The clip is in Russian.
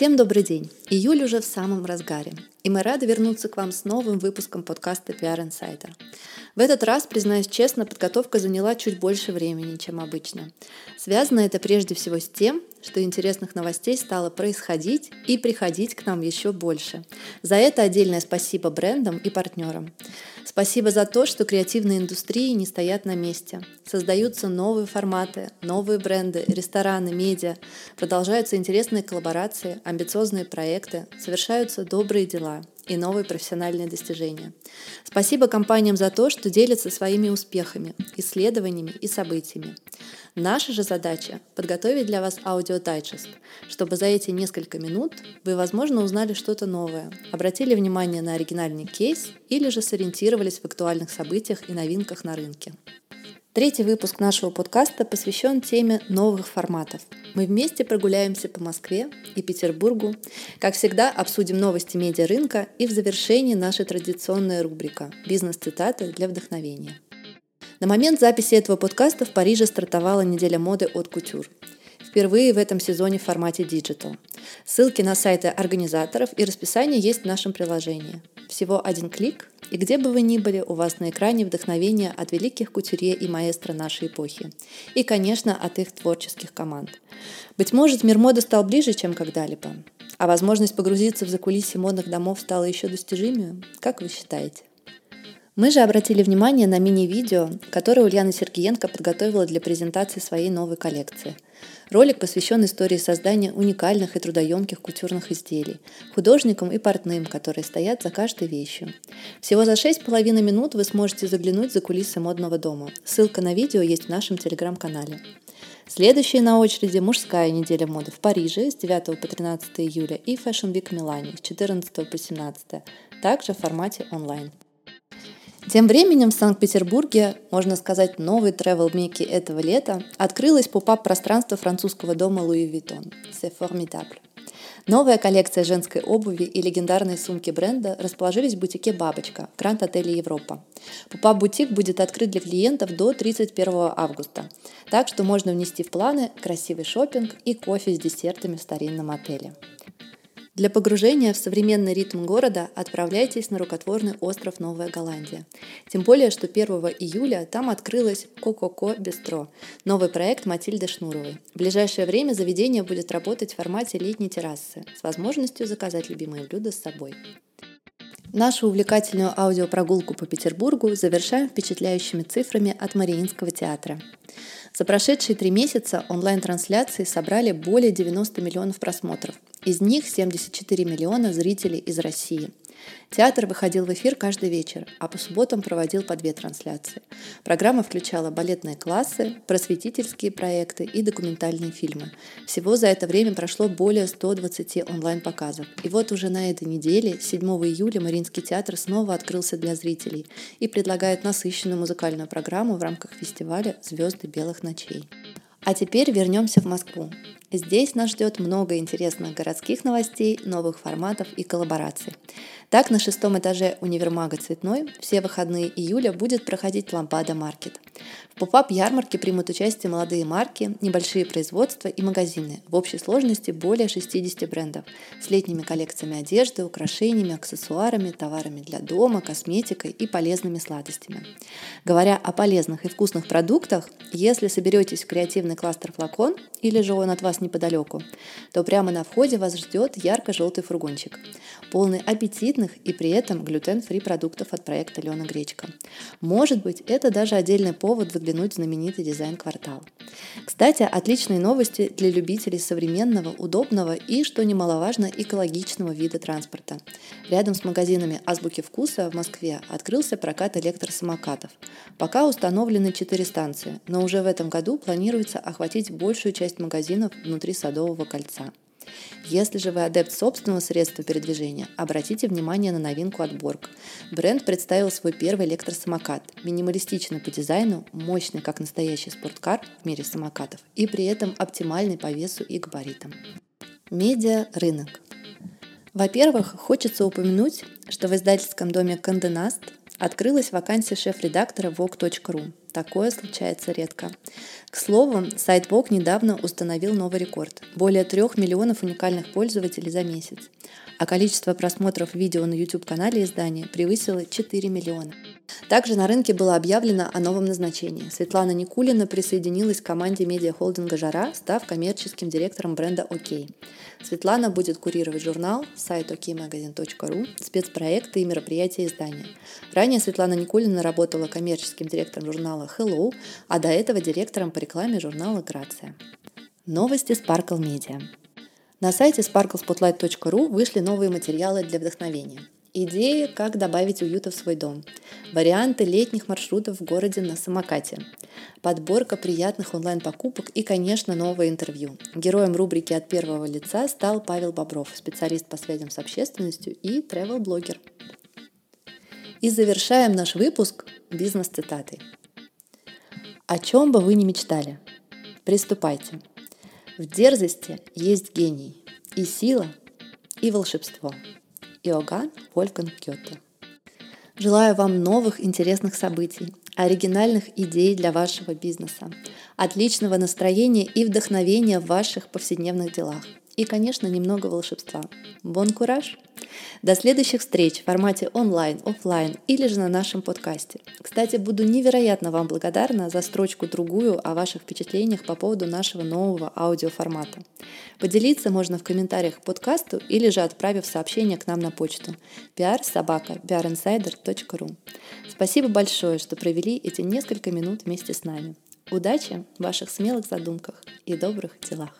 Всем добрый день! Июль уже в самом разгаре, и мы рады вернуться к вам с новым выпуском подкаста PR Insider. В этот раз, признаюсь честно, подготовка заняла чуть больше времени, чем обычно. Связано это прежде всего с тем, что интересных новостей стало происходить и приходить к нам еще больше. За это отдельное спасибо брендам и партнерам. Спасибо за то, что креативные индустрии не стоят на месте. Создаются новые форматы, новые бренды, рестораны, медиа. Продолжаются интересные коллаборации, амбициозные проекты, совершаются добрые дела и новые профессиональные достижения. Спасибо компаниям за то, что делятся своими успехами, исследованиями и событиями. Наша же задача – подготовить для вас аудиодайджест, чтобы за эти несколько минут вы, возможно, узнали что-то новое, обратили внимание на оригинальный кейс или же сориентировались в актуальных событиях и новинках на рынке. Третий выпуск нашего подкаста посвящен теме новых форматов. Мы вместе прогуляемся по Москве и Петербургу. Как всегда, обсудим новости медиарынка и в завершении наша традиционная рубрика «Бизнес-цитаты для вдохновения». На момент записи этого подкаста в Париже стартовала неделя моды от кутюр. Впервые в этом сезоне в формате Digital. Ссылки на сайты организаторов и расписание есть в нашем приложении. Всего один клик, и где бы вы ни были, у вас на экране вдохновение от великих кутюрье и маэстро нашей эпохи. И, конечно, от их творческих команд. Быть может, мир моды стал ближе, чем когда-либо. А возможность погрузиться в закулисье модных домов стала еще достижимее? Как вы считаете? Мы же обратили внимание на мини-видео, которое Ульяна Сергеенко подготовила для презентации своей новой коллекции. Ролик посвящен истории создания уникальных и трудоемких кутюрных изделий, художникам и портным, которые стоят за каждой вещью. Всего за 6,5 минут вы сможете заглянуть за кулисы модного дома. Ссылка на видео есть в нашем телеграм-канале. Следующая на очереди мужская неделя моды в Париже с 9 по 13 июля и Fashion Week в Милане с 14 по 17, также в формате онлайн. Тем временем в Санкт-Петербурге, можно сказать, новый travel мекки этого лета, открылось поп-ап пространство французского дома Louis Vuitton «C'est formidable». Новая коллекция женской обуви и легендарные сумки бренда расположились в бутике «Бабочка» в Гранд-отеле «Европа». Попап-бутик будет открыт для клиентов до 31 августа, так что можно внести в планы красивый шопинг и кофе с десертами в старинном отеле. Для погружения в современный ритм города отправляйтесь на рукотворный остров Новая Голландия. Тем более, что 1 июля там открылось Кококо Бестро, новый проект Матильды Шнуровой. В ближайшее время заведение будет работать в формате летней террасы с возможностью заказать любимые блюда с собой. Нашу увлекательную аудиопрогулку по Петербургу завершаем впечатляющими цифрами от Мариинского театра. За прошедшие три месяца онлайн-трансляции собрали более 90 миллионов просмотров. Из них 74 миллиона зрителей из России. Театр выходил в эфир каждый вечер, а по субботам проводил по две трансляции. Программа включала балетные классы, просветительские проекты и документальные фильмы. Всего за это время прошло более 120 онлайн-показов. И вот уже на этой неделе, 7 июля, Мариинский театр снова открылся для зрителей и предлагает насыщенную музыкальную программу в рамках фестиваля «Звезды белых ночей». А теперь вернемся в Москву. Здесь нас ждет много интересных городских новостей, новых форматов и коллабораций. Так, на шестом этаже универмага «Цветной» все выходные июля будет проходить «Лампада Маркет». Поп-ап ярмарке примут участие молодые марки, небольшие производства и магазины. В общей сложности более 60 брендов с летними коллекциями одежды, украшениями, аксессуарами, товарами для дома, косметикой и полезными сладостями. Говоря о полезных и вкусных продуктах, если соберетесь в креативный кластер «Флакон» или же он от вас неподалеку, то прямо на входе вас ждет ярко-желтый фургончик, полный аппетитных и при этом глютен-фри продуктов от проекта Лена Гречка. Может быть, это даже отдельный повод заглянуть в знаменитый дизайн-квартал. Кстати, отличные новости для любителей современного, удобного и, что немаловажно, экологичного вида транспорта. Рядом с магазинами «Азбуки вкуса» в Москве открылся прокат электросамокатов. Пока установлены четыре станции, но уже в этом году планируется охватить большую часть магазинов внутри Садового кольца. Если же вы адепт собственного средства передвижения, обратите внимание на новинку от Borg. Бренд представил свой первый электросамокат, минималистичный по дизайну, мощный как настоящий спорткар в мире самокатов и при этом оптимальный по весу и габаритам. Медиа рынок. Во-первых, хочется упомянуть, что в издательском доме Канденаст открылась вакансия шеф-редактора Vogue.ru. Такое случается редко. К слову, сайт Vogue недавно установил новый рекорд – более трех миллионов уникальных пользователей за месяц, а количество просмотров видео на YouTube-канале издания превысило 4 миллиона. Также на рынке было объявлено о новом назначении. Светлана Никулина присоединилась к команде медиахолдинга «Жара», став коммерческим директором бренда «Окей». Светлана будет курировать журнал, сайт okmagazine.ru, спецпроекты и мероприятия издания. Ранее Светлана Никулина работала коммерческим директором журнала Hello, а до этого директором по рекламе журнала «Грация». Новости Sparkle Media. На сайте sparklespotlight.ru вышли новые материалы для вдохновения. Идеи, как добавить уюта в свой дом. Варианты летних маршрутов в городе на самокате. Подборка приятных онлайн-покупок и, конечно, новое интервью. Героем рубрики «От первого лица» стал Павел Бобров, специалист по связям с общественностью и travel-блогер. И завершаем наш выпуск бизнес-цитатой. О чем бы вы ни мечтали, приступайте. В дерзости есть гений, и сила, и волшебство – Иоганн Вольфганг Гёте. Желаю вам новых интересных событий, оригинальных идей для вашего бизнеса, отличного настроения и вдохновения в ваших повседневных делах – и, конечно, немного волшебства. Бон кураж! До следующих встреч в формате онлайн, офлайн или же на нашем подкасте. Кстати, буду невероятно вам благодарна за строчку другую о ваших впечатлениях по поводу нашего нового аудиоформата. Поделиться можно в комментариях к подкасту или же отправив сообщение к нам на почту prsobaka.prinsider.ru Спасибо большое, что провели эти несколько минут вместе с нами. Удачи в ваших смелых задумках и добрых делах!